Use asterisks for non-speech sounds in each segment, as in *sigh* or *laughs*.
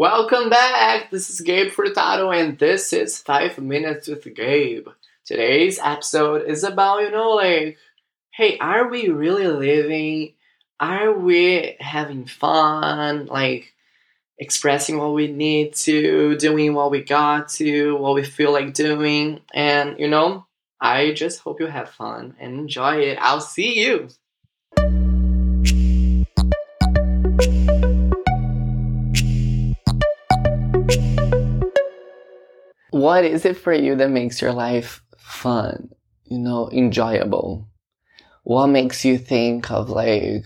Welcome back. This is Gabe Furtado, and this is Five Minutes with Gabe. Today's episode is about, you know, like, hey, are we really living? Are we having fun? Like, expressing what we need to, doing what we got to, what we feel like doing. And, you know, I just hope you have fun and enjoy it. I'll see you. What is it for you that makes your life fun, you know, enjoyable? What makes you think of like,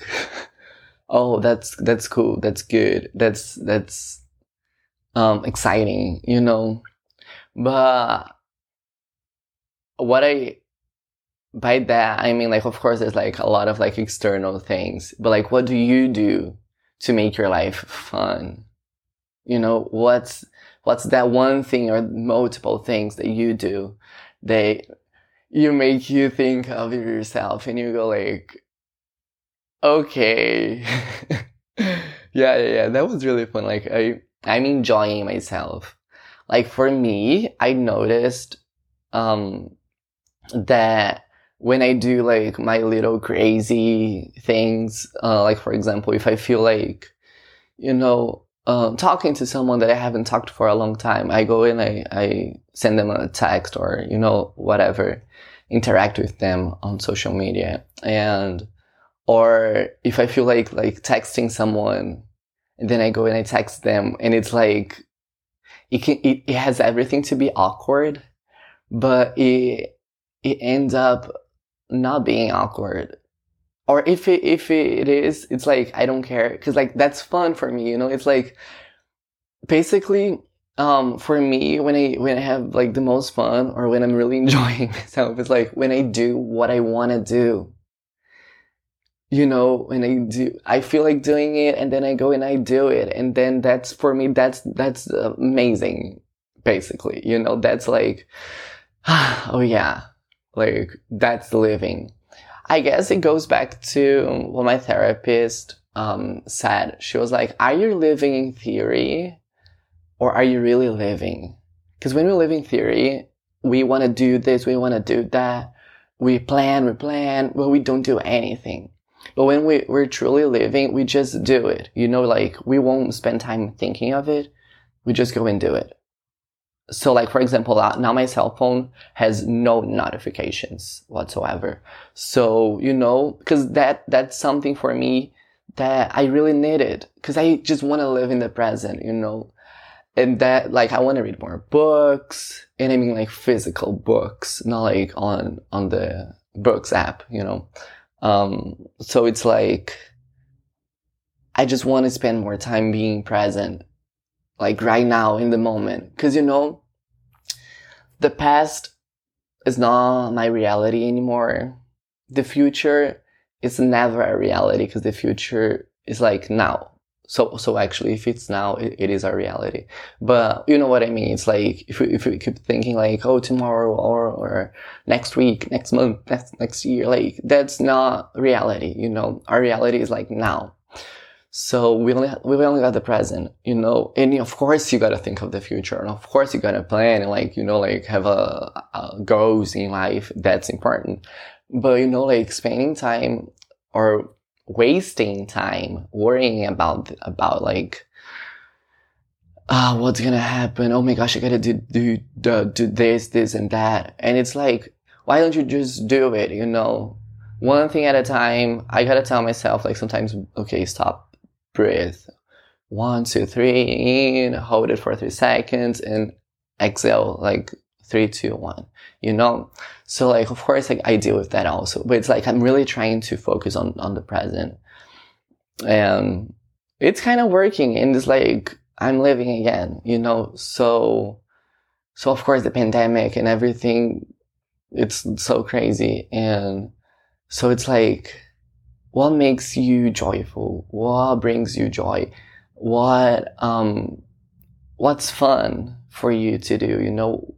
*laughs* oh, that's, that's cool. That's good. That's, that's, um, exciting, you know? But what I, by that, I mean, like, of course, there's like a lot of like external things, but like, what do you do to make your life fun? You know, what's, what's that one thing or multiple things that you do that you make you think of yourself and you go like, okay. *laughs* yeah, yeah, yeah. That was really fun. Like I, I'm enjoying myself. Like for me, I noticed, um, that when I do like my little crazy things, uh, like for example, if I feel like, you know, um, talking to someone that I haven't talked for a long time, I go in, I, I send them a text or, you know, whatever, interact with them on social media. And, or if I feel like, like texting someone and then I go and I text them and it's like, it can, it, it has everything to be awkward, but it, it ends up not being awkward. Or if it, if it is, it's like, I don't care. Cause like, that's fun for me, you know? It's like, basically, um, for me, when I, when I have like the most fun or when I'm really *laughs* enjoying myself, it's like when I do what I want to do. You know, when I do, I feel like doing it and then I go and I do it. And then that's for me, that's, that's amazing. Basically, you know, that's like, *sighs* oh yeah, like that's living. I guess it goes back to what my therapist um, said. She was like, Are you living in theory or are you really living? Because when we live in theory, we want to do this, we want to do that. We plan, we plan, but we don't do anything. But when we, we're truly living, we just do it. You know, like we won't spend time thinking of it. We just go and do it. So like, for example, uh, now my cell phone has no notifications whatsoever. So, you know, cause that, that's something for me that I really needed. Cause I just want to live in the present, you know, and that, like, I want to read more books and I mean like physical books, not like on, on the books app, you know. Um, so it's like, I just want to spend more time being present like right now in the moment. Cause you know, the past is not my reality anymore. The future is never a reality because the future is like now. So, so actually, if it's now, it, it is our reality. But you know what I mean? It's like, if we, if we keep thinking like, oh, tomorrow or, or next week, next month, next, next year, like, that's not reality, you know? Our reality is like now. So we only, we only got the present, you know, and of course you gotta think of the future and of course you gotta plan and like, you know, like have a, a goals in life. That's important. But you know, like spending time or wasting time worrying about, about like, ah, what's gonna happen? Oh my gosh, I gotta do, do, do, do this, this and that. And it's like, why don't you just do it? You know, one thing at a time. I gotta tell myself like sometimes, okay, stop breathe. One, two, three, in, hold it for three seconds and exhale like three, two, one, you know? So like, of course, like I deal with that also, but it's like, I'm really trying to focus on, on the present and it's kind of working and it's like, I'm living again, you know? So, so of course the pandemic and everything, it's so crazy. And so it's like, what makes you joyful? What brings you joy? What, um, what's fun for you to do? You know,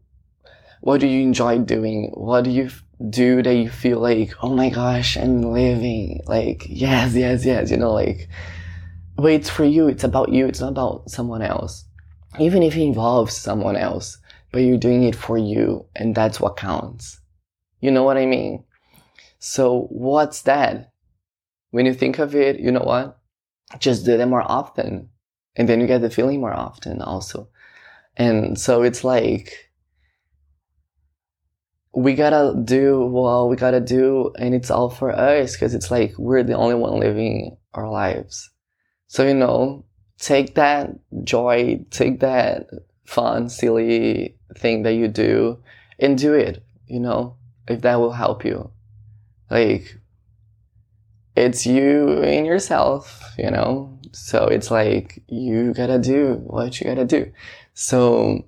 what do you enjoy doing? What do you do that you feel like, oh my gosh, I'm living? Like, yes, yes, yes, you know, like, but it's for you. It's about you. It's not about someone else. Even if it involves someone else, but you're doing it for you and that's what counts. You know what I mean? So what's that? When you think of it, you know what? Just do them more often. And then you get the feeling more often also. And so it's like, we gotta do well we gotta do and it's all for us because it's like we're the only one living our lives so you know take that joy take that fun silly thing that you do and do it you know if that will help you like it's you and yourself you know so it's like you gotta do what you gotta do so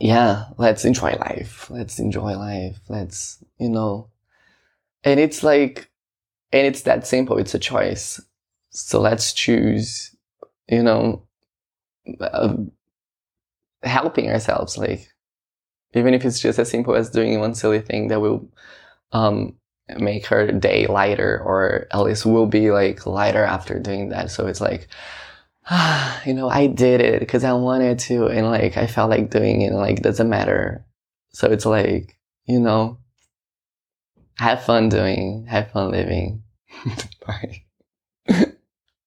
yeah, let's enjoy life. Let's enjoy life. Let's, you know, and it's like, and it's that simple. It's a choice. So let's choose, you know, uh, helping ourselves. Like, even if it's just as simple as doing one silly thing that will, um, make her day lighter or at least will be like lighter after doing that. So it's like, *sighs* you know, I did it because I wanted to and like I felt like doing it and like doesn't matter. So it's like, you know, have fun doing, have fun living. *laughs* Bye.